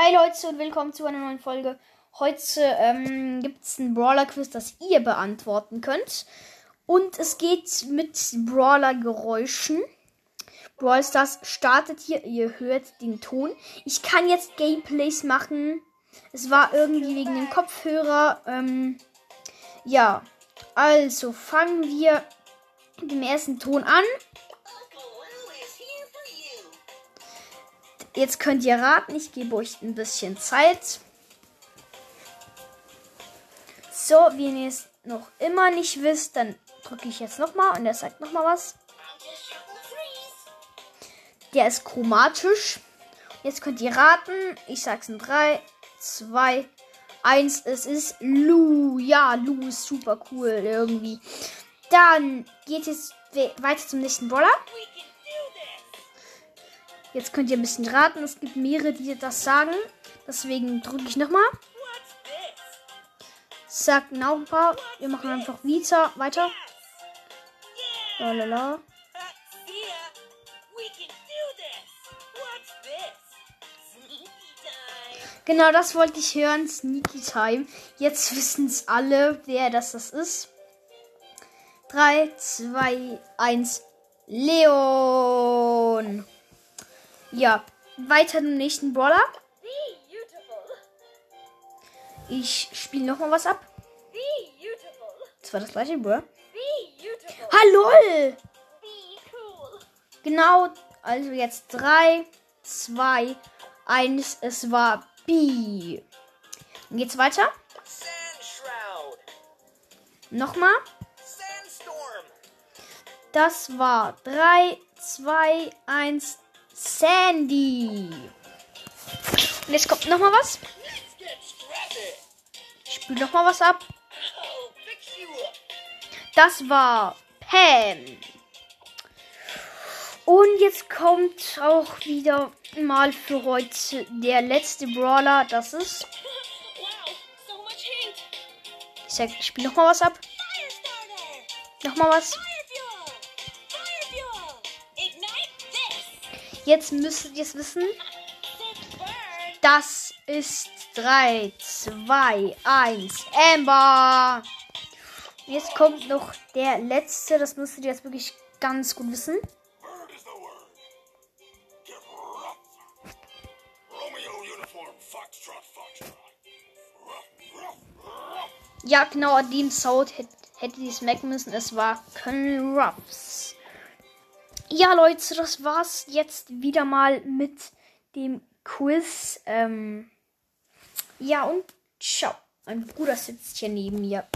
Hi Leute und willkommen zu einer neuen Folge. Heute ähm, gibt es ein Brawler-Quiz, das ihr beantworten könnt. Und es geht mit Brawler-Geräuschen. Brawl Stars startet hier, ihr hört den Ton. Ich kann jetzt Gameplays machen. Es war irgendwie wegen dem Kopfhörer. Ähm, ja, also fangen wir mit dem ersten Ton an. Jetzt könnt ihr raten, ich gebe euch ein bisschen Zeit. So, wenn ihr es noch immer nicht wisst, dann drücke ich jetzt nochmal und er sagt nochmal was. Der ist chromatisch. Jetzt könnt ihr raten. Ich sag's in 3, 2, 1. Es ist Lu. Ja, Lu ist super cool irgendwie. Dann geht es weiter zum nächsten Brawler. Jetzt könnt ihr ein bisschen raten. Es gibt mehrere, die das sagen. Deswegen drücke ich nochmal. Sagt auch ein paar. Wir machen einfach weiter. weiter. Lalala. Genau, das wollte ich hören. Sneaky Time. Jetzt wissen es alle, wer das, das ist. 3, 2, 1. Leon. Ja, weiter zum nächsten Brawler. Ich spiele noch mal was ab. Das war das gleiche, Bro. Hallo! Genau, also jetzt 3, 2, 1. Es war B. Dann geht's weiter. Nochmal. Das war 3, 2, 1. Sandy. Und jetzt kommt noch mal was. Ich spiele noch mal was ab. Das war Pam. Und jetzt kommt auch wieder mal für heute der letzte Brawler. Das ist. Ich sag, noch mal was ab. Noch mal was. Jetzt müsstet ihr es wissen. Das ist 3, 2, 1. Amber. Jetzt kommt noch der letzte. Das müsstet ihr jetzt wirklich ganz gut wissen. Ja, genau, an dem Sound hätte, hätte es merken müssen. Es war Colonel Ruffs. Ja, Leute, das war's jetzt wieder mal mit dem Quiz. Ähm, ja, und ciao. Mein Bruder sitzt hier neben mir.